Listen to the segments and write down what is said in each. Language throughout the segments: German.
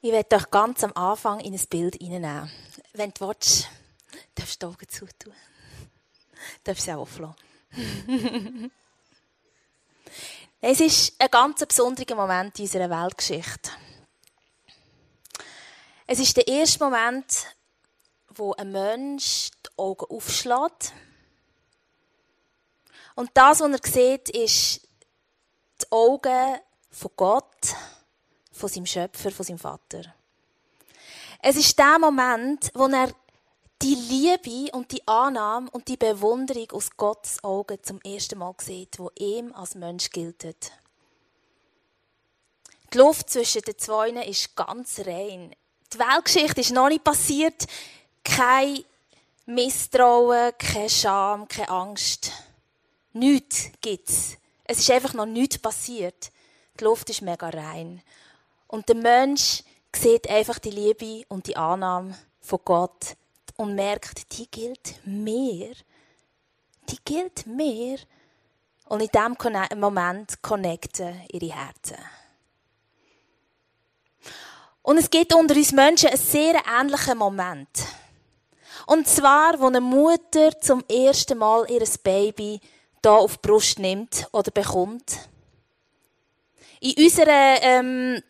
Ich werde euch ganz am Anfang in ein Bild hineinnehmen. Wenn du willst, darfst du die Augen zutun. Darfst du sie auch auflassen. es ist ein ganz besonderer Moment in unserer Weltgeschichte. Es ist der erste Moment, wo ein Mensch die Augen aufschlägt. Und das, was er sieht, ist die Augen von Gott, von seinem Schöpfer, von seinem Vater. Es ist der Moment, wo er die Liebe und die Annahme und die Bewunderung aus Gottes Augen zum ersten Mal sieht, wo ihm als Mensch gilt. Die Luft zwischen den zwei ist ganz rein. Die Weltgeschichte ist noch nicht passiert. Kein Misstrauen, keine Scham, keine Angst. Nichts gibt's. Es ist einfach noch nichts passiert. Die Luft ist mega rein. Und der Mensch sieht einfach die Liebe und die Annahme von Gott und merkt, die gilt mehr. Die gilt mehr. Und in diesem Moment connecten ihre Herzen. Und es gibt unter uns Menschen einen sehr ähnlichen Moment. Und zwar, wo eine Mutter zum ersten Mal ihr Baby da auf die Brust nimmt oder bekommt. In unserer ähm,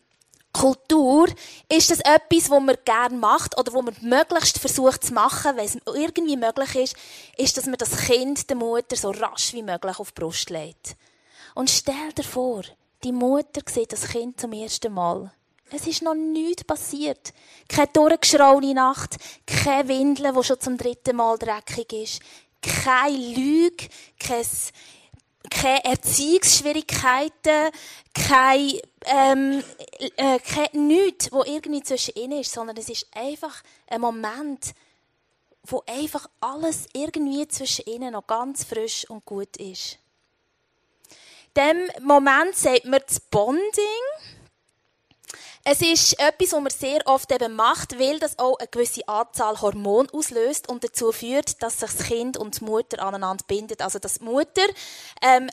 Kultur ist das etwas, was man gerne macht oder wo man möglichst versucht zu machen, wenn es irgendwie möglich ist, ist, dass man das Kind der Mutter so rasch wie möglich auf die Brust legt. Und stell dir vor, die Mutter sieht das Kind zum ersten Mal. Es ist noch nichts passiert. Keine durchgeschraune Nacht, keine Windel, die schon zum dritten Mal dreckig ist, keine Lüge, kein keine Erziehungsschwierigkeiten, kein, ähm, äh, kein nichts, wo irgendwie zwischen ihnen ist, sondern es ist einfach ein Moment, wo einfach alles irgendwie zwischen ihnen noch ganz frisch und gut ist. Dem Moment sagt man das Bonding. Es ist etwas, was man sehr oft eben macht, weil das auch eine gewisse Anzahl Hormone auslöst und dazu führt, dass sich das Kind und die Mutter aneinander bindet. Also, dass die Mutter ähm,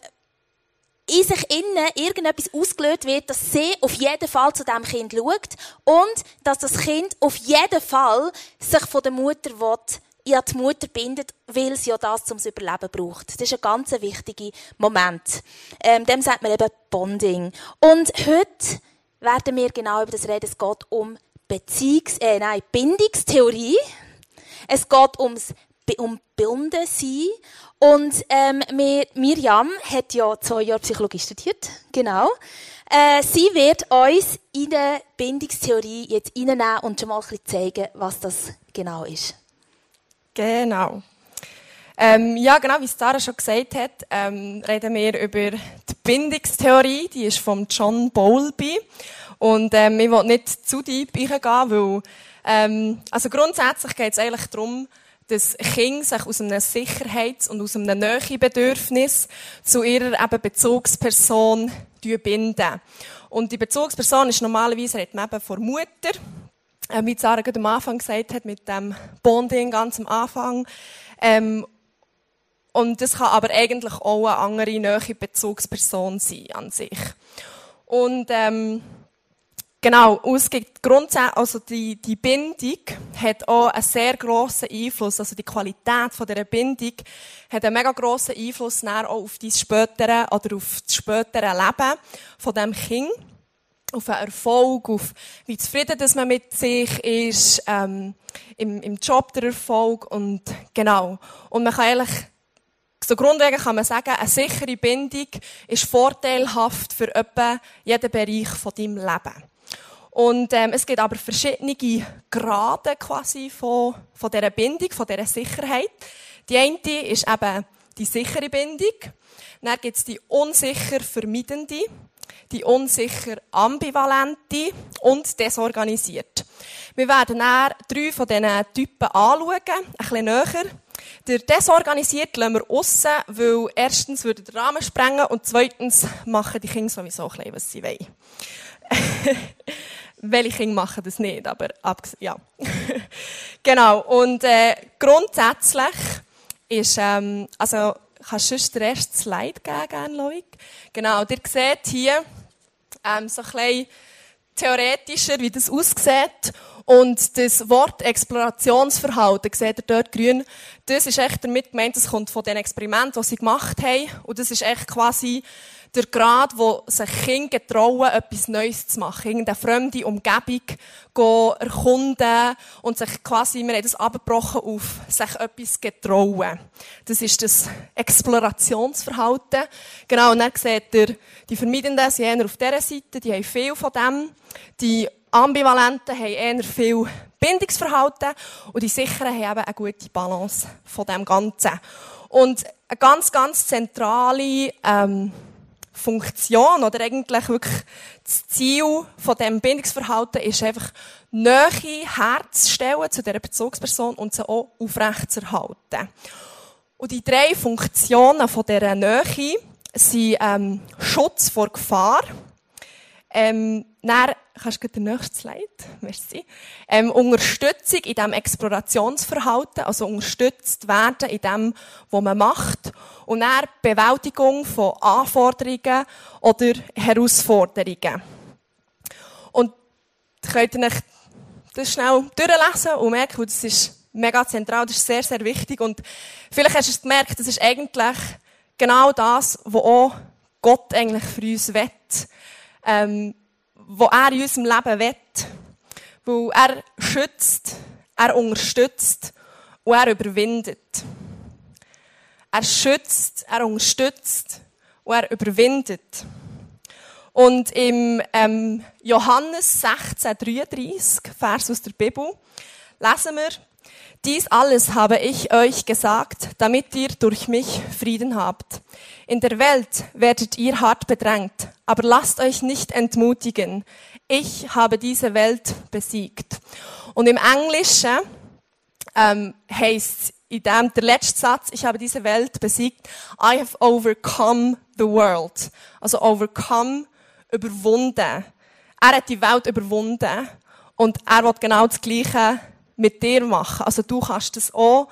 in sich innen irgendetwas ausgelöst wird, dass sie auf jeden Fall zu dem Kind schaut und dass das Kind auf jeden Fall sich von der Mutter will, ja, die Mutter bindet, weil sie ja das zum Überleben braucht. Das ist ein ganz wichtiger Moment. Ähm, dem sagt man eben Bonding. Und heute werden wir genau über das reden. Es geht um Beziehungs-, äh, nein, Bindungstheorie. Es geht ums, um Binden sein. Und, ähm, Miriam hat ja zwei Jahre Psychologie studiert. Genau. Äh, sie wird uns in der Bindungstheorie jetzt reinnehmen und schon mal ein bisschen zeigen, was das genau ist. Genau. Ähm, ja, genau, wie Sarah schon gesagt hat, ähm, reden wir über die Bindungstheorie. Die ist von John Bowlby. Und ähm, ich will nicht zu deep reingehen, weil ähm, also grundsätzlich geht es eigentlich darum, dass Kinder sich aus einem Sicherheits- und aus einem Nähebedürfnis zu ihrer eben Bezugsperson binden. Und die Bezugsperson ist normalerweise redet man eben vor Mutter, äh, wie Sarah gerade am Anfang gesagt hat, mit dem Bonding ganz am Anfang. Ähm, und das kann aber eigentlich auch eine andere neue Bezugsperson sein an sich. Und ähm, Genau, ausgeht grundsätzlich, also die, die Bindung hat auch einen sehr grossen Einfluss, also die Qualität von dieser Bindung hat einen mega grossen Einfluss auch auf dein spätere oder auf das spätere Leben von dem Kind, auf den Erfolg, auf wie zufrieden dass man mit sich ist, ähm, im, im Job der Erfolg und genau. Und man kann eigentlich so grundlegend kann man sagen, eine sichere Bindung ist vorteilhaft für etwa jeden Bereich von deinem Leben. Und ähm, es gibt aber verschiedene Grade quasi von, von dieser Bindung, von dieser Sicherheit. Die eine ist eben die sichere Bindung. Dann gibt es die unsicher vermeidende, die unsicher ambivalente und desorganisiert. Wir werden dann drei von diesen Typen anschauen, ein bisschen näher. Der desorganisiert lassen wir aussen, weil erstens würde der Rahmen sprengen und zweitens machen die Kinder sowieso ein bisschen, was sie wollen. welche Kinder machen das nicht, aber ja. genau. Und äh, grundsätzlich ist, ähm, also kannst du den ersten Slide geben, gerne, Loik? Genau, ihr seht hier ähm, so ein bisschen theoretischer, wie das aussieht. Und das Wort Explorationsverhalten, seht ihr dort grün, das ist echt damit gemeint, das kommt von den Experimenten, die sie gemacht haben. Und das ist echt quasi der Grad, wo sich Kinder getrauen, etwas Neues zu machen. Irgendeine fremde Umgebung erkunden und sich quasi, wir haben das abgebrochen auf, sich etwas getrauen. Das ist das Explorationsverhalten. Genau, und dann seht ihr, die Vermeidenden sind eher auf dieser Seite, die haben viel von dem. Die Ambivalenten haben eher viel Bindungsverhalten und die Sicheren haben eben eine gute Balance von dem Ganzen. Und eine ganz, ganz zentrale ähm, Funktion oder eigentlich wirklich das Ziel von dem Bindungsverhalten ist einfach Nähe herzustellen zu dieser Bezugsperson und sie auch aufrechtzuerhalten. Und die drei Funktionen von dieser Nähe sind ähm, Schutz vor Gefahr, ähm, dann, kannst du den nächsten Slide? Merci. Ähm, Unterstützung in diesem Explorationsverhalten, also unterstützt werden in dem, was man macht. Und dann Bewältigung von Anforderungen oder Herausforderungen. Und könnt ihr euch das schnell durchlesen und merken, das ist mega zentral, das ist sehr, sehr wichtig. Und vielleicht hast du es gemerkt, das ist eigentlich genau das, was auch Gott eigentlich für uns will ähm, wo er in unserem Leben will. Weil er schützt, er unterstützt und er überwindet. Er schützt, er unterstützt und er überwindet. Und im ähm, Johannes 16, 33, Vers aus der Bibel, lesen wir, dies alles habe ich euch gesagt, damit ihr durch mich Frieden habt. In der Welt werdet ihr hart bedrängt, aber lasst euch nicht entmutigen. Ich habe diese Welt besiegt. Und im Englischen ähm, heißt in dem der letzte Satz, ich habe diese Welt besiegt, I have overcome the world. Also overcome, überwunden. Er hat die Welt überwunden und er wird genau das Gleiche mit dir machen. Also du kannst das auch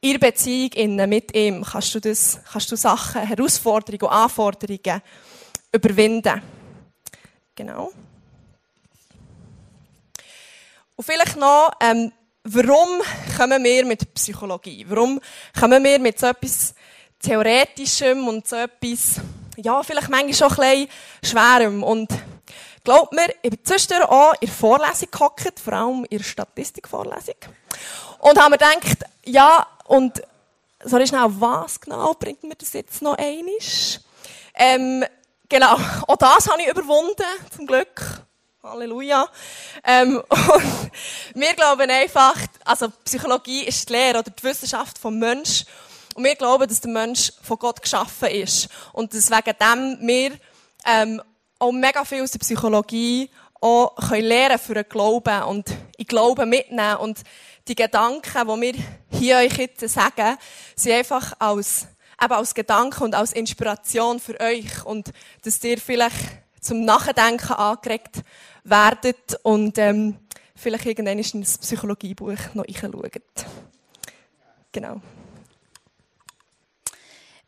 in der Beziehung mit ihm, kannst du das, kannst du Sachen, Herausforderungen und Anforderungen überwinden. Genau. Und vielleicht noch, ähm, warum kommen wir mit Psychologie? Warum kommen wir mit so etwas Theoretischem und so etwas, ja, vielleicht manchmal schon ein bisschen Schwerem? Und Glaubt mir, ich bin zwischendurch auch in der Vorlesung gehockt, vor allem in der Statistikvorlesung. Und haben mir gedacht, ja, und, sorry schnell, was genau bringt mir das jetzt noch einisch? Ähm, genau, auch das habe ich überwunden, zum Glück. Halleluja. Ähm, und wir glauben einfach, also Psychologie ist die Lehre oder die Wissenschaft vom Mensch. Und wir glauben, dass der Mensch von Gott geschaffen ist. Und dass wegen dem wir ähm, auch mega viel aus der Psychologie auch können lernen für den Glauben und in Glauben mitnehmen. Und die Gedanken, die wir hier euch jetzt sagen, sind einfach als, eben als Gedanken und als Inspiration für euch und dass ihr vielleicht zum Nachdenken angeregt werdet und ähm, vielleicht irgendwann in das Psychologiebuch noch reinschaut. Genau.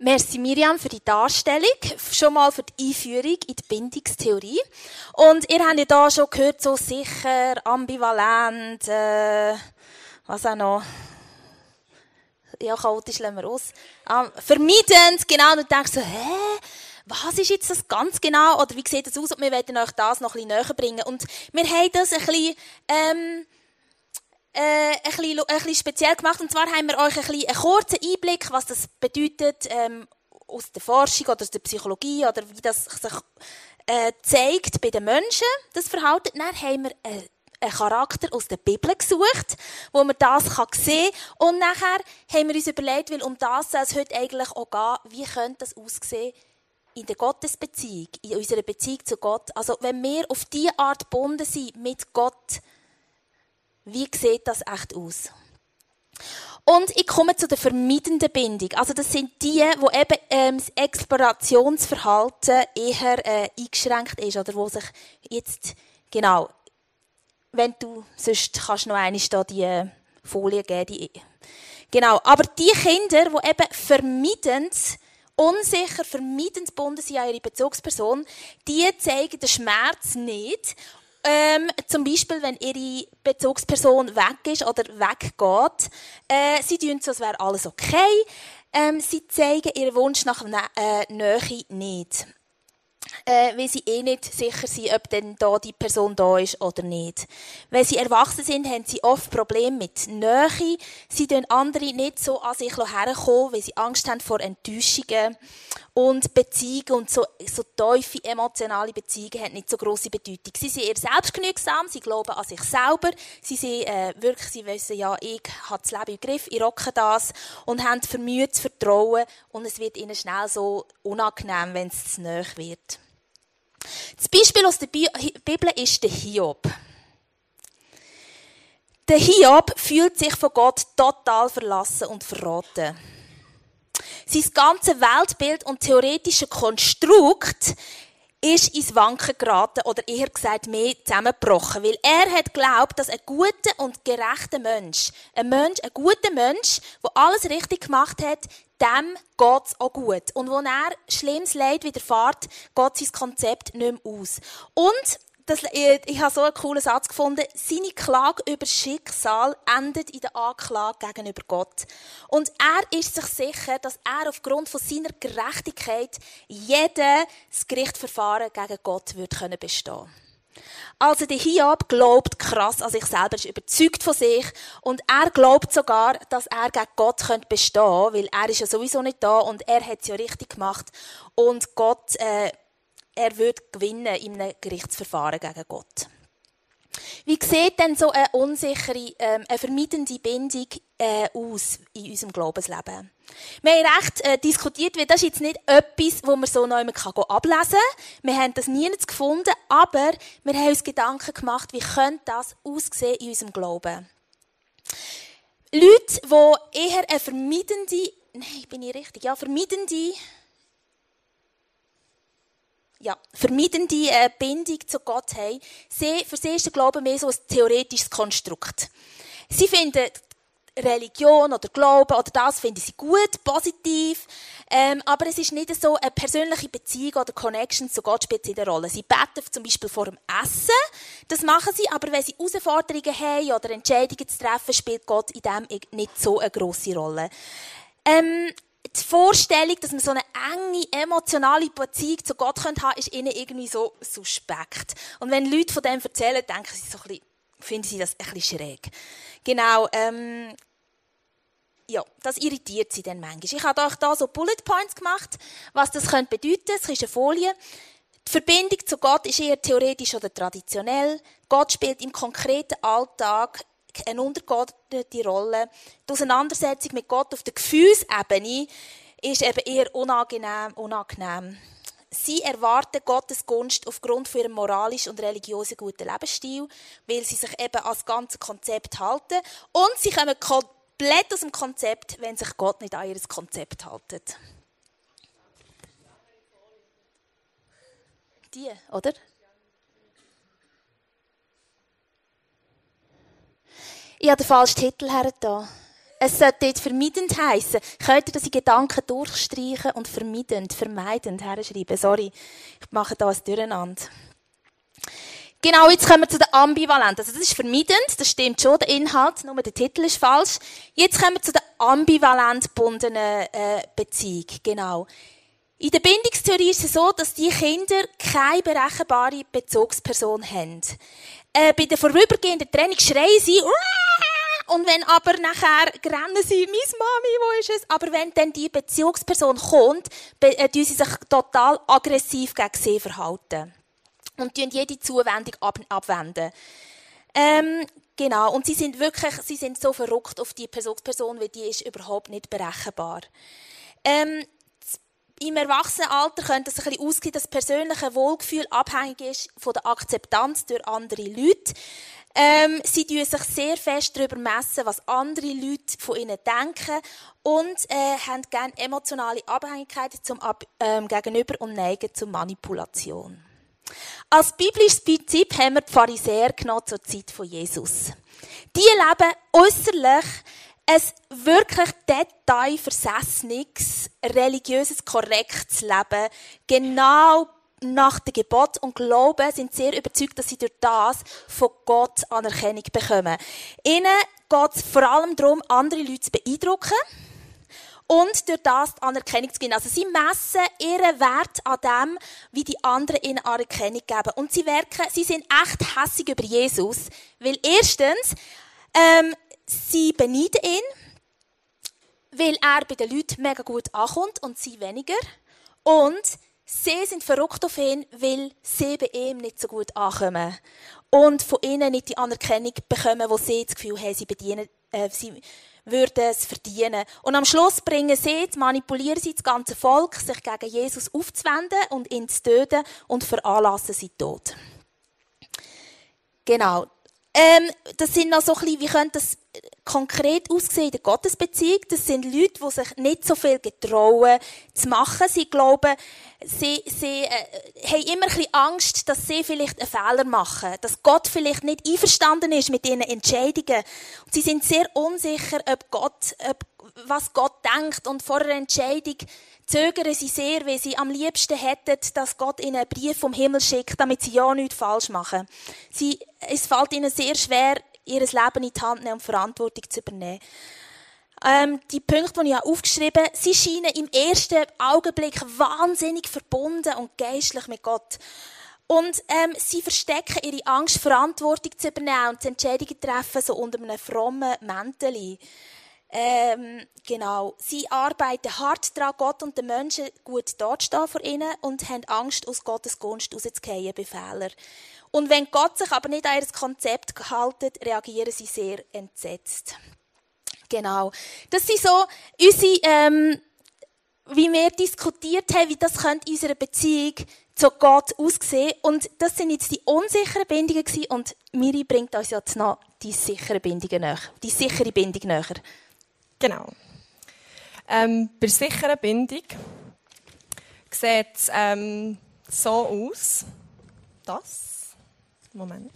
Merci Miriam für die Darstellung, schon mal für die Einführung in die Bindungstheorie. Und ihr habt ja da schon gehört, so sicher, ambivalent, äh, was auch noch. Ja, chaotisch lassen wir aus. Ähm, vermeidend, genau. Und denkst so, hä? Was ist jetzt das ganz genau? Oder wie sieht das aus? Und wir werden euch das noch ein bisschen näher bringen. Und wir haben das ein bisschen, ähm, äh, ein, bisschen, ein bisschen speziell gemacht. Und zwar haben wir euch ein bisschen einen kurzen Einblick, was das bedeutet ähm, aus der Forschung oder aus der Psychologie oder wie das sich äh, zeigt bei den Menschen, das Verhalten. Dann haben wir äh, einen Charakter aus der Bibel gesucht, wo man das kann sehen kann. Und nachher haben wir uns überlegt, weil um das soll es heute eigentlich auch gehen, wie könnte das aussehen in der Gottesbeziehung, in unserer Beziehung zu Gott. Also wenn wir auf diese Art gebunden sind mit Gott, wie sieht das echt aus? Und ich komme zu der vermeidenden Bindung. Also das sind die, wo eben ähm, das Explorationsverhalten eher äh, eingeschränkt ist oder wo sich jetzt genau, wenn du sonst kannst noch eine da äh, Folie geben, die, genau. Aber die Kinder, die eben vermeidend unsicher, vermeidend gebunden sind an ihre Bezugsperson, die zeigen den Schmerz nicht Ähm, zum Beispiel, wenn ihre Bezugsperson weg ist oder weggeht. Äh, sie tun so, als wäre alles okay. Ähm, sie zeigen ihren Wunsch nach äh, Nähe nicht äh, weil sie eh nicht sicher sind, ob denn da die Person da ist oder nicht. Wenn sie erwachsen sind, haben sie oft Probleme mit Nähe. Sie tun andere nicht so an sich herkommen, weil sie Angst haben vor Enttäuschungen. Und Beziehungen und so, so tiefe emotionale Beziehungen haben nicht so große Bedeutung. Sie sind eher selbstgenügsam, sie glauben an sich selber, sie sind äh, wirklich, sie wissen, ja, ich habe das Leben im Griff, ich rocke das und haben vermüdes Vertrauen und es wird ihnen schnell so unangenehm, wenn es zu nahe wird. Das Beispiel aus der Bibel ist der Hiob. Der Hiob fühlt sich von Gott total verlassen und verraten. Sein ganzes Weltbild und theoretische Konstrukt ist ins Wanken geraten oder eher gesagt mehr zusammengebrochen, weil er hat glaubt, dass ein guter und gerechter Mensch, ein Mensch, ein guter Mensch, der alles richtig gemacht hat, dem geht's auch gut. Und wo er schlimmes Leid widerfährt, geht sein Konzept nicht mehr aus. Und das, ich, ich habe so einen coolen Satz gefunden. Seine Klage über Schicksal endet in der Anklage gegenüber Gott. Und er ist sich sicher, dass er aufgrund von seiner Gerechtigkeit jedes Gerichtsverfahren gegen Gott wird können bestehen. Also der Hiob glaubt krass an sich selber, ist überzeugt von sich und er glaubt sogar, dass er gegen Gott bestehen könnte, weil er ist ja sowieso nicht da und er hat es ja richtig gemacht und Gott äh, er wird gewinnen in einem Gerichtsverfahren gegen Gott. Wie sieht denn so eine unsichere, ähm, eine vermeidende Bindung äh, aus in unserem Glaubensleben? Wir haben recht äh, diskutiert, weil das ist jetzt nicht etwas, wo man so noch einmal ablesen kann. Wir haben das nie gefunden, aber wir haben uns Gedanken gemacht, wie könnte das aussehen in unserem Glauben. Leute, die eher eine vermeidende, nein, bin ich richtig, ja, vermeidende ja, vermeidende äh, Bindung zu Gott haben, sie, für sie ist der Glaube mehr so ein theoretisches Konstrukt. Sie finden Religion oder Glauben oder das finden sie gut, positiv, ähm, aber es ist nicht so eine persönliche Beziehung oder Connection zu Gott spielt in der Rolle. Sie beten zum Beispiel vor dem Essen, das machen sie, aber wenn sie Herausforderungen haben oder Entscheidungen zu treffen, spielt Gott in dem nicht so eine grosse Rolle. Ähm, die Vorstellung, dass man so eine enge, emotionale Beziehung zu Gott haben könnte, ist ihnen irgendwie so suspekt. Und wenn Leute von dem erzählen, denken sie so ein bisschen, finden sie das ein bisschen schräg. Genau, ähm, ja, das irritiert sie dann manchmal. Ich habe euch da so Bullet Points gemacht, was das könnte bedeuten. Es ist eine Folie. Die Verbindung zu Gott ist eher theoretisch oder traditionell. Gott spielt im konkreten Alltag eine untergeordnete Rolle. Die Auseinandersetzung mit Gott auf der Gefühlsebene ist eben eher unangenehm. unangenehm. Sie erwarten Gottes Gunst aufgrund von ihrem moralisch und religiösen guten Lebensstil, weil sie sich eben als ganzes Konzept halten. Und sie kommen komplett aus dem Konzept, wenn sich Gott nicht an ihr Konzept haltet. Die, oder? Ich habe den falschen Titel hergetan. Es sollte dort vermeidend heissen. Könnt ihr in Gedanken durchstreichen und vermeidend, vermeidend herschreiben? Sorry, ich mache da ein Durcheinander. Genau, jetzt kommen wir zu der Ambivalent. Also das ist vermeidend, das stimmt schon, der Inhalt, nur der Titel ist falsch. Jetzt kommen wir zu der ambivalent gebundenen äh, Beziehung. Genau. In der Bindungstheorie ist es so, dass die Kinder keine berechenbare Bezugsperson haben. Äh, bei der vorübergehenden Training schreien sie, und wenn aber nachher rennen sie, meine Mami, wo ist es? Aber wenn dann die Bezugsperson kommt, äh, tun sie sich total aggressiv gegen sie verhalten. Und tun jede Zuwendung ab abwenden. Ähm, genau. Und sie sind wirklich, sie sind so verrückt auf die Bezugsperson, weil die ist überhaupt nicht berechenbar. Ähm, im Erwachsenenalter könnte es ein bisschen aussehen, dass das persönliche Wohlgefühl abhängig ist von der Akzeptanz durch andere Leute. Ähm, sie tun sich sehr fest darüber messen, was andere Leute von ihnen denken und äh, haben gerne emotionale Abhängigkeiten zum Ab ähm, Gegenüber und neigen zur Manipulation. Als biblisches Prinzip haben wir die Pharisäer genommen zur Zeit von Jesus. Die leben äußerlich ein wirklich detailversessenes, religiöses, korrektes Leben. Genau nach dem Gebot und glauben, sind sehr überzeugt, dass sie durch das von Gott Anerkennung bekommen. Ihnen geht es vor allem darum, andere Leute zu beeindrucken und durch das die Anerkennung zu geben. Also sie messen ihren Wert an dem, wie die anderen ihnen Anerkennung geben. Und sie merken, sie sind echt hässig über Jesus, weil erstens, ähm, sie beneiden ihn, weil er bei den Leuten mega gut ankommt und sie weniger. Und sie sind verrückt auf ihn, weil sie bei ihm nicht so gut ankommen. Und von ihnen nicht die Anerkennung bekommen, wo sie das Gefühl haben, sie bedienen, äh, sie würden es verdienen. Und am Schluss bringen sie, manipulieren sie das ganze Volk, sich gegen Jesus aufzuwenden und ihn zu töten und veranlassen sie tot. Genau. Ähm, das sind noch so ein bisschen, wie könnte das konkret aussehen in der Gottesbeziehung? Das sind Leute, die sich nicht so viel getrauen zu machen. Sie glauben, sie, sie äh, haben immer ein bisschen Angst, dass sie vielleicht einen Fehler machen, dass Gott vielleicht nicht einverstanden ist mit ihren Entscheidungen. Und sie sind sehr unsicher, ob Gott, ob, was Gott denkt. Und vor einer Entscheidung zögern sie sehr, weil sie am liebsten hätten, dass Gott ihnen einen Brief vom Himmel schickt, damit sie ja nichts falsch machen. Sie, es fällt ihnen sehr schwer, ihr Leben in die Hand nehmen und Verantwortung zu übernehmen. Ähm, die Punkte, die ich aufgeschrieben habe, sie scheinen im ersten Augenblick wahnsinnig verbunden und geistlich mit Gott. Und ähm, sie verstecken ihre Angst, Verantwortung zu übernehmen und Entscheidungen treffen, so unter einem frommen Mäntel. Ähm, genau. Sie arbeiten hart daran, Gott und den Menschen gut dazustehen vor ihnen und haben Angst, aus Gottes Gunst rauszugehen bei Fehlern. Und wenn Gott sich aber nicht an ihr Konzept haltet, reagieren sie sehr entsetzt. Genau. Das sind so unsere, ähm, wie wir diskutiert haben, wie das könnte in unserer Beziehung zu Gott aussehen. Und das sind jetzt die unsicheren Bindungen gewesen. Und Miri bringt uns jetzt noch die sicheren Bindungen näher. Die sichere Bindung näher. Genau. Ähm, bei sicheren Bindung sieht es ähm, so aus. Das. Moment.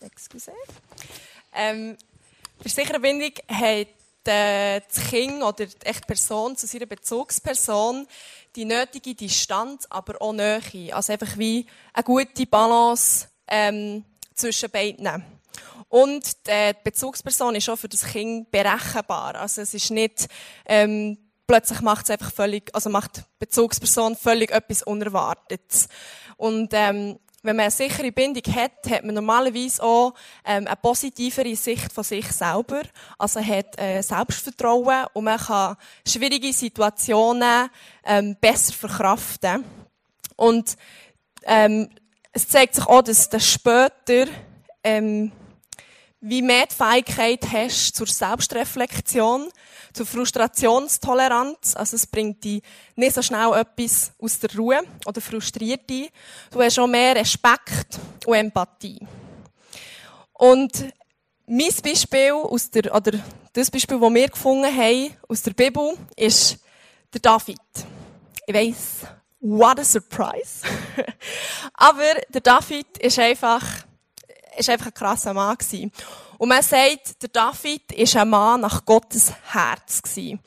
Excuse. Ähm, bei sicherer Bindung hat äh, das Kind oder die Person zu seiner Bezugsperson die nötige Distanz, aber auch Nähe. Also einfach wie eine gute Balance ähm, zwischen beiden. Und die Bezugsperson ist auch für das Kind berechenbar. Also es ist nicht, ähm, plötzlich macht es einfach völlig, also macht die Bezugsperson völlig etwas Unerwartetes. Und, ähm, wenn man eine sichere Bindung hat, hat man normalerweise auch ähm, eine positivere Sicht von sich selber. Also hat äh, Selbstvertrauen und man kann schwierige Situationen ähm, besser verkraften. Und ähm, es zeigt sich auch, dass das später ähm, wie mehr die Fähigkeit hast zur Selbstreflexion, zur Frustrationstoleranz. Also es bringt dich nicht so schnell etwas aus der Ruhe oder frustriert dich. Du hast auch mehr Respekt und Empathie. Und mein Beispiel aus der, oder das Beispiel, das wir gefunden haben aus der Bibel, ist der David. Ich weiss, what a surprise. Aber der David ist einfach ist einfach ein krasser Mann gewesen. Und man sagt, der David ist ein Mann nach Gottes Herz gewesen.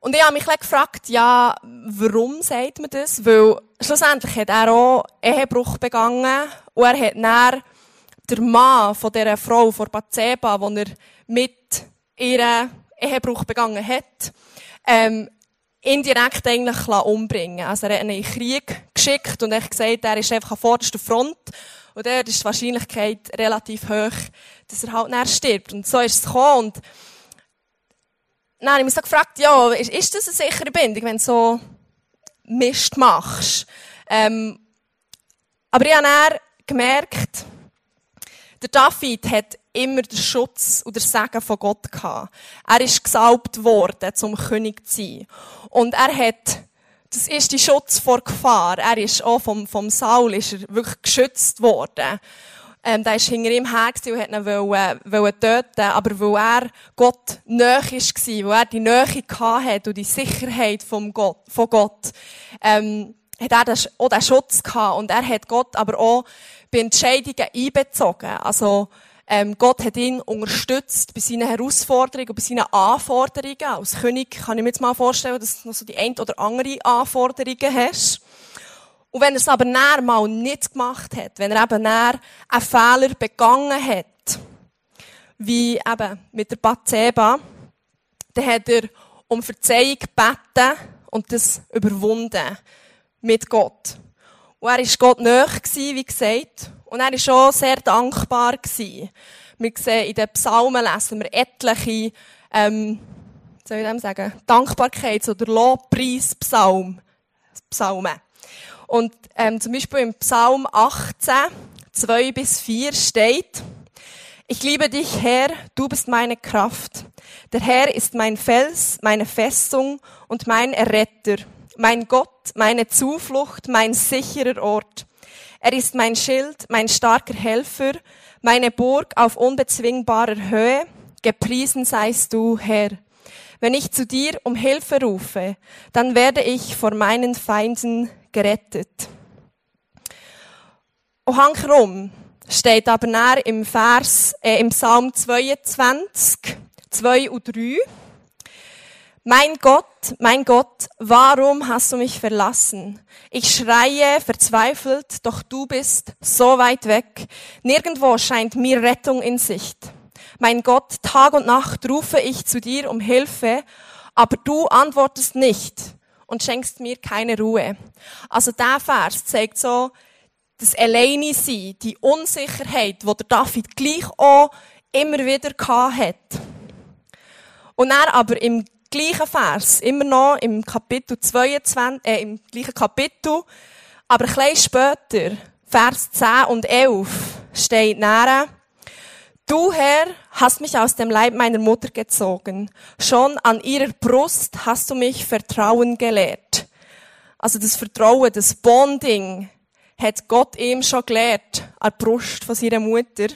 Und ich habe mich gefragt, ja, warum sagt man das? Weil schlussendlich hat er auch Ehebruch begangen und er hat dann der Mann von dieser Frau, von Bathseba, wo er mit ihren Ehebruch begangen hat, ähm, indirekt eigentlich umbringen Also er hat ihn in den Krieg geschickt und er hat gesagt, er ist einfach an vorderster Front und dort ist die Wahrscheinlichkeit relativ hoch, dass er halt näher stirbt. Und so ist es gekommen. Und dann habe ich mich so gefragt, ja, ist, ist das eine sichere Bindung, wenn du so Mist machst? Ähm, aber ich habe dann gemerkt, der David hat immer den Schutz und den Segen von Gott gehabt. Er ist gesalbt worden, zum König zu sein. Und er hat das ist die Schutz vor Gefahr. Er ist auch vom, vom Saul ist er wirklich geschützt worden. Ähm, der ist hinter ihm her und hat ihn wollen, wollen töten, aber weil er Gott nahe war, weil er die Nähe hatte und die Sicherheit vom Gott, von Gott, ähm, hat er auch den Schutz gehabt und er hat Gott aber auch bei Entscheidungen einbezogen. Also, ähm, Gott hat ihn unterstützt bei seinen Herausforderungen und bei seinen Anforderungen. Als König kann ich mir jetzt mal vorstellen, dass du noch so die ein oder andere Anforderungen hast. Und wenn er es aber näher mal nicht gemacht hat, wenn er eben näher einen Fehler begangen hat, wie eben mit der Bathseba, dann hat er um Verzeihung gebeten und das überwunden mit Gott. Und er war Gott nahe, wie gesagt. Und er war schon sehr dankbar. Wir sehen in den Psalmen, lesen wir etliche, ähm, soll ich dem sagen, Dankbarkeits- oder Lobpreispsalmen. Psalmen. Und ähm, zum Beispiel im Psalm 18, 2 bis 4 steht, ich liebe dich, Herr, du bist meine Kraft. Der Herr ist mein Fels, meine Festung und mein Erretter, mein Gott, meine Zuflucht, mein sicherer Ort. Er ist mein Schild, mein starker Helfer, meine Burg auf unbezwingbarer Höhe. Gepriesen seist du, Herr. Wenn ich zu dir um Hilfe rufe, dann werde ich vor meinen Feinden gerettet. Und hankerum steht aber näher im Vers, äh, im Psalm 22, 2 und 3. Mein Gott, mein Gott, warum hast du mich verlassen? Ich schreie verzweifelt, doch du bist so weit weg. Nirgendwo scheint mir Rettung in Sicht. Mein Gott, Tag und Nacht rufe ich zu dir um Hilfe, aber du antwortest nicht und schenkst mir keine Ruhe. Also der Vers zeigt so, das Alleine sein, die Unsicherheit, die der David gleich auch immer wieder hat. Und er aber im gleichen Vers, immer noch im Kapitel 22, äh, im gleichen Kapitel, aber ein bisschen später, Vers 10 und 11, steht näher, Du, Herr, hast mich aus dem Leib meiner Mutter gezogen. Schon an ihrer Brust hast du mich Vertrauen gelehrt. Also das Vertrauen, das Bonding, hat Gott ihm schon gelehrt, an der Brust von seiner Mutter.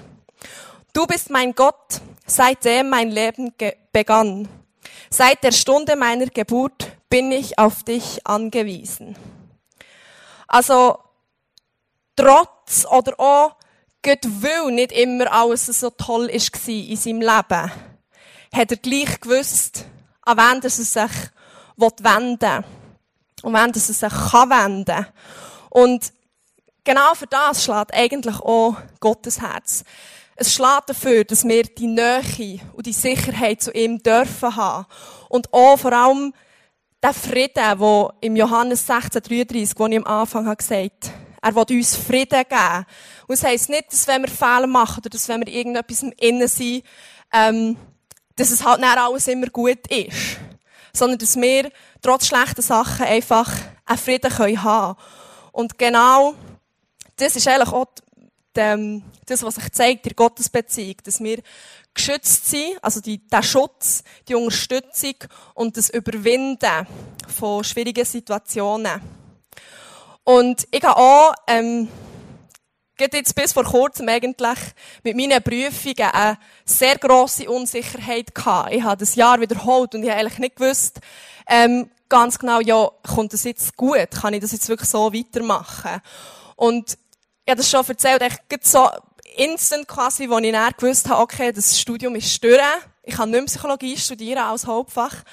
Du bist mein Gott, seitdem mein Leben begann. Seit der Stunde meiner Geburt bin ich auf dich angewiesen. Also, trotz oder auch, Gott will nicht immer alles so toll war in seinem Leben, hat er gleich gewusst, an wen er sich wenden will. Und wen er sich kann wenden Und genau für das schlägt eigentlich auch Gottes Herz. Es schlägt dafür, dass wir die Nähe und die Sicherheit zu ihm dürfen haben. Und auch vor allem der Frieden, der im Johannes 16,33, wo ich am Anfang habe gesagt er will uns Frieden geben. Und es heisst nicht, dass wenn wir Fehler machen oder dass wenn wir irgendetwas im Innen sind, ähm, dass es halt nicht alles immer gut ist. Sondern dass wir trotz schlechten Sachen einfach einen Frieden können haben Und genau das ist eigentlich auch ähm, das, was sich zeigt der Gottesbeziehung, dass wir geschützt sind, also die, der Schutz, die Unterstützung und das Überwinden von schwierigen Situationen. Und ich habe auch, ähm, geht jetzt bis vor kurzem eigentlich mit meinen Prüfungen eine sehr grosse Unsicherheit gehabt. Ich habe das Jahr wiederholt und ich habe eigentlich nicht gewusst, ähm, ganz genau, ja, kommt das jetzt gut? Kann ich das jetzt wirklich so weitermachen? Und habe das schon erzählt, ich so instant quasi, wo ich dann gewusst habe, okay, das Studium ist durch, ich kann nicht mehr Psychologie studieren als Hauptfach,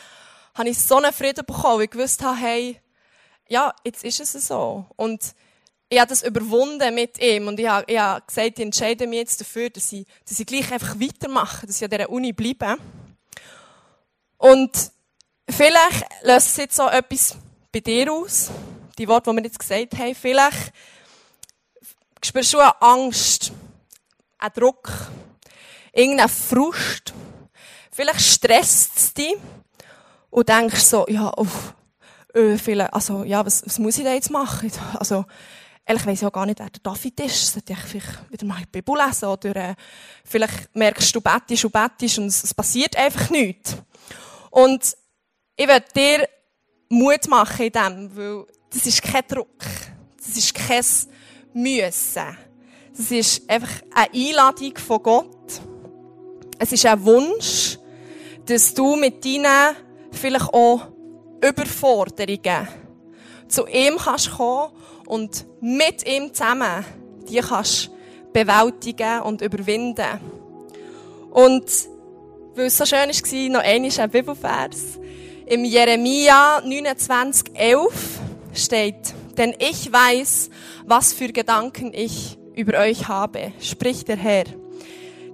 habe ich so einen Frieden bekommen, weil ich gewusst habe, hey, ja, jetzt ist es so. Und ich habe das überwunden mit ihm und ich habe, ich habe gesagt, ich entscheide mich jetzt dafür, dass ich, dass ich gleich einfach weitermache, dass ich an dieser Uni bleibe. Und vielleicht löst es jetzt so etwas bei dir aus, die Worte, die wir jetzt gesagt haben. Vielleicht spürst du eine Angst, einen Druck, irgendeinen Frust. Vielleicht stresst es dich und denkst so, ja, uff, äh, viele, also, ja, was, was muss ich da jetzt machen? Also, ehrlich weiss ich auch gar nicht, wer der David ist. Sollte ich vielleicht wieder mal die Bibel lesen oder, äh, vielleicht merkst du, bettisch und bettisch und es, es passiert einfach nichts. Und ich will dir Mut machen in dem, weil das ist kein Druck. Das ist kein Müssen. Das ist einfach eine Einladung von Gott. Es ist ein Wunsch, dass du mit deinen vielleicht auch Überforderungen zu ihm kannst kommen und mit ihm zusammen die kannst bewältigen und überwinden. Und weil es so schön war, noch einmal ein Bibelvers. Im Jeremia 29, 11 steht, Denn ich weiß, was für Gedanken ich über euch habe, spricht der Herr.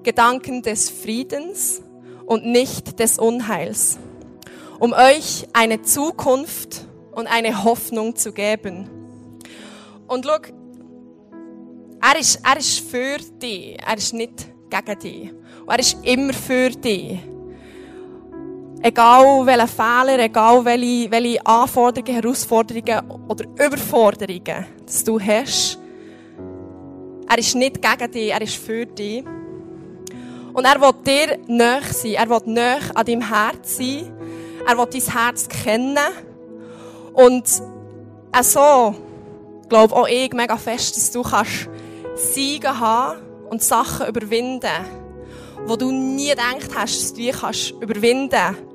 Gedanken des Friedens und nicht des Unheils, um euch eine Zukunft und eine Hoffnung zu geben. Und schau, er ist, er ist für dich, er ist nicht gegen dich. Und er ist immer für dich. Egal welche Fehler, egal welche, welche Anforderungen, Herausforderungen oder Überforderungen dass du hast, er ist nicht gegen dich, er ist für dich. Und er will dir näher sein. Er will näher an deinem Herz sein. Er will dein Herz kennen. Und auch so glaube auch ich mega fest, dass du kannst Siege haben und Sachen überwinden, wo du nie gedacht hast, dass du die kannst überwinden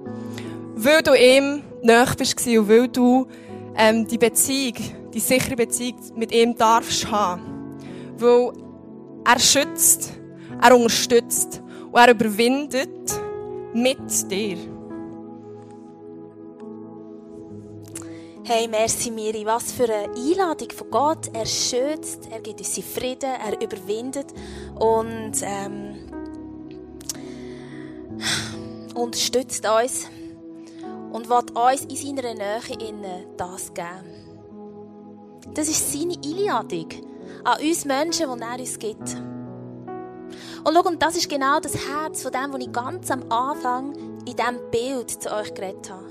weil du ihm näher bist und weil du ähm, die Beziehung, die sichere Beziehung mit ihm darfst haben. Weil er schützt, er unterstützt und er überwindet mit dir. Hey, merci Miri, was für eine Einladung von Gott. Er schützt, er gibt uns Frieden, er überwindet und ähm, unterstützt uns und will uns in seiner Nähe innen das geben. Das ist seine Einladung an uns Menschen, die er uns gibt. Und schau, und das ist genau das Herz von dem, was ich ganz am Anfang in diesem Bild zu euch geredet habe.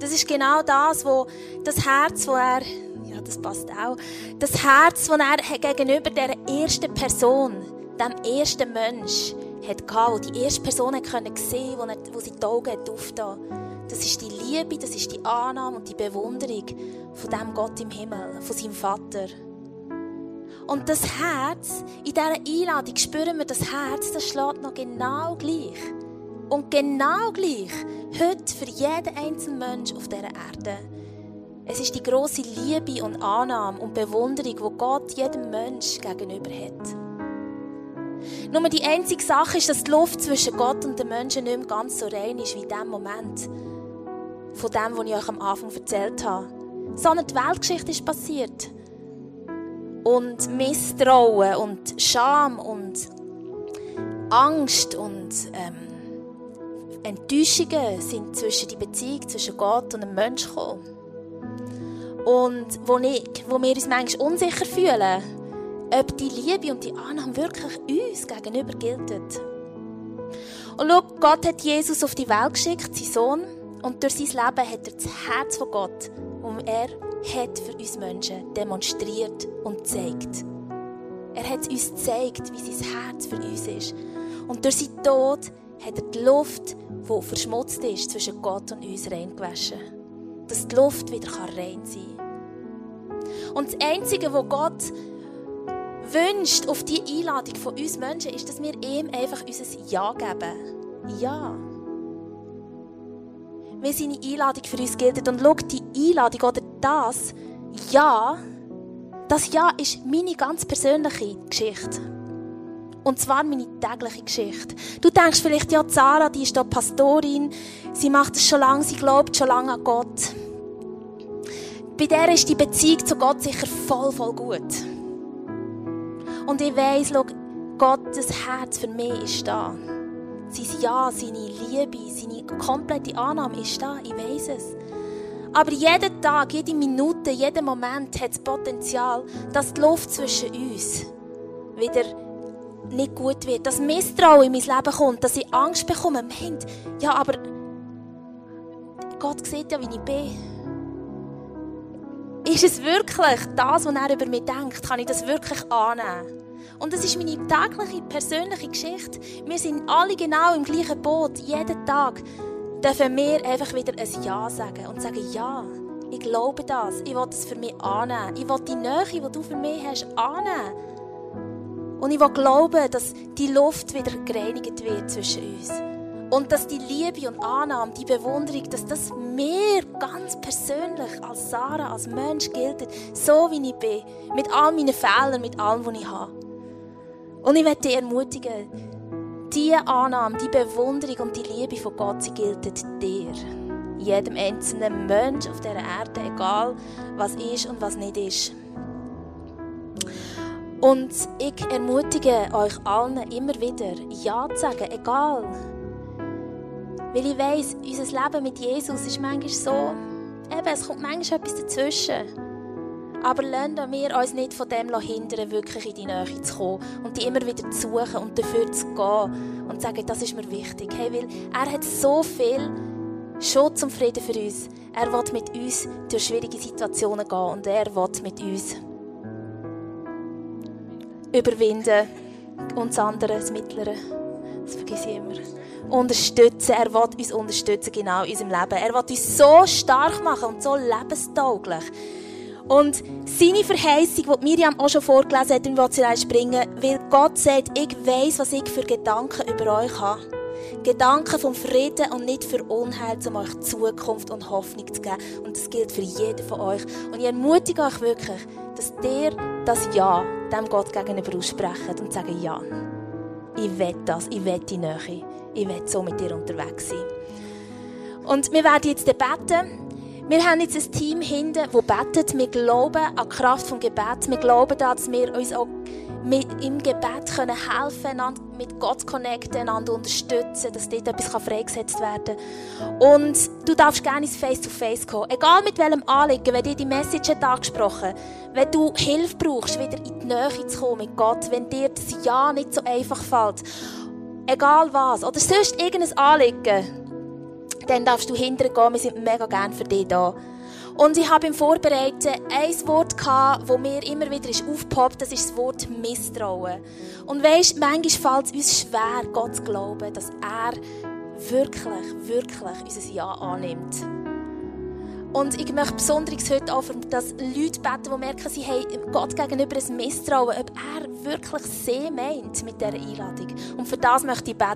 Das ist genau das, wo das Herz, wo er, ja, das passt auch, das Herz, das er gegenüber der ersten Person, dem ersten Mensch, hat gehabt, wo die erste Person hat können sehen, wo, er, wo sie die Augen aufgetan. Das ist die Liebe, das ist die Annahme und die Bewunderung von dem Gott im Himmel, von seinem Vater. Und das Herz, in dieser Einladung spüren wir, das Herz, das schlägt noch genau gleich. Und genau gleich, heute für jeden einzelnen Menschen auf dieser Erde. Es ist die große Liebe und Annahme und Bewunderung, die Gott jedem Menschen gegenüber hat. Nur die einzige Sache ist, dass die Luft zwischen Gott und den Menschen nicht mehr ganz so rein ist wie in dem Moment. Von dem, was ich euch am Anfang erzählt habe. Sondern die Weltgeschichte ist passiert und Misstrauen und Scham und Angst und ähm, Enttäuschungen sind zwischen die Beziehung zwischen Gott und dem Menschen gekommen. Und wo, ich, wo wir uns manchmal unsicher fühlen, ob die Liebe und die Annahme wirklich uns gegenüber gilt. Und schau, Gott hat Jesus auf die Welt geschickt, sein Sohn, und durch sein Leben hat er das Herz von Gott, um er hat für uns Menschen demonstriert und gezeigt. Er hat uns gezeigt, wie sein Herz für uns ist. Und durch seinen Tod hat er die Luft, die verschmutzt ist, zwischen Gott und uns reingewaschen. Dass die Luft wieder rein sein kann. Und das Einzige, was Gott wünscht auf die Einladung von uns Menschen, ist, dass wir ihm einfach unser Ja geben. Ja. Wie seine Einladung für uns gilt. Und schau, die Einladung oder das Ja, das Ja ist meine ganz persönliche Geschichte. Und zwar meine tägliche Geschichte. Du denkst vielleicht, ja, Sarah, die ist hier Pastorin, sie macht es schon lange, sie glaubt schon lange an Gott. Bei der ist die Beziehung zu Gott sicher voll, voll gut. Und ich weiss, schau, Gottes Herz für mich ist da. Sein Ja, seine Liebe, seine komplette Annahme ist da. Ich weiss es. Aber jeden Tag, jede Minute, jeden Moment hat das Potenzial, dass die Luft zwischen uns wieder nicht gut wird. Dass Misstrauen in mein Leben kommt, dass ich Angst bekomme. Meint, ja, aber Gott sieht ja, wie ich bin. Ist es wirklich das, was er über mich denkt? Kann ich das wirklich annehmen? Und das ist meine tägliche, persönliche Geschichte. Wir sind alle genau im gleichen Boot, jeden Tag dürfen wir einfach wieder ein Ja sagen und sagen, ja, ich glaube das, ich will das für mich annehmen. Ich will die Nähe, die du für mich hast, annehmen. Und ich will glauben, dass die Luft wieder gereinigt wird zwischen uns. Und dass die Liebe und Annahme, die Bewunderung, dass das mir ganz persönlich als Sarah, als Mensch gilt, so wie ich bin, mit all meinen Fehlern, mit allem, was ich habe. Und ich möchte dich ermutigen, diese Annahme, die Bewunderung und die Liebe von Gott, sie gilt dir. jedem einzelnen Mensch auf dieser Erde, egal was ist und was nicht ist. Und ich ermutige euch allen immer wieder, Ja zu sagen, egal. Weil ich weiss, unser Leben mit Jesus ist manchmal so, eben, es kommt manchmal etwas dazwischen. Aber lassen wir uns nicht von dem hindern, wirklich in die Nähe zu kommen und die immer wieder zu suchen und dafür zu gehen und zu sagen, das ist mir wichtig. Hey, weil er hat so viel schon zum Frieden für uns. Er will mit uns durch schwierige Situationen gehen und er will mit uns überwinden. Und das andere, das Mittlere, das vergesse ich immer. Unterstützen. Er will uns unterstützen, genau in unserem Leben. Er will uns so stark machen und so lebenstauglich. Und seine Verheißung, die Miriam auch schon vorgelesen hat, in sie springen, weil Gott sagt, ich weiß, was ich für Gedanken über euch habe. Gedanken vom Frieden und nicht für Unheil, um euch Zukunft und Hoffnung zu geben. Und das gilt für jeden von euch. Und ich ermutige euch wirklich, dass ihr das Ja dem Gott gegenüber aussprecht und sagt, ja, ich will das, ich will die Nähe, ich will so mit dir unterwegs sein. Und wir werden jetzt beten. Wir haben jetzt ein Team hinten, das betet. Wir glauben an die Kraft des Gebets. Wir glauben daran, dass wir uns auch im Gebet können helfen können, mit Gott connecten, einander unterstützen, dass dort etwas freigesetzt werden kann. Und du darfst gerne ins Face-to-Face kommen. Egal mit welchem Anliegen, wenn dir die Message hat angesprochen wenn du Hilfe brauchst, wieder in die Nähe zu kommen mit Gott, wenn dir das Ja nicht so einfach fällt, egal was, oder sonst irgendein Anliegen, dann darfst du hinterher gehen, wir sind mega gerne für dich da. Und ich habe im Vorbereiten ein Wort gehabt, das mir immer wieder ist das ist das Wort Misstrauen. Und weisst, manchmal fällt es uns schwer, Gott zu glauben, dass er wirklich, wirklich unser Ja annimmt. Und ich möchte besonders heute auch, dass Leute beten, die merken, sie haben Gott gegenüber ein Misstrauen, ob er wirklich sie meint mit dieser Einladung. Und für das möchte ich beten.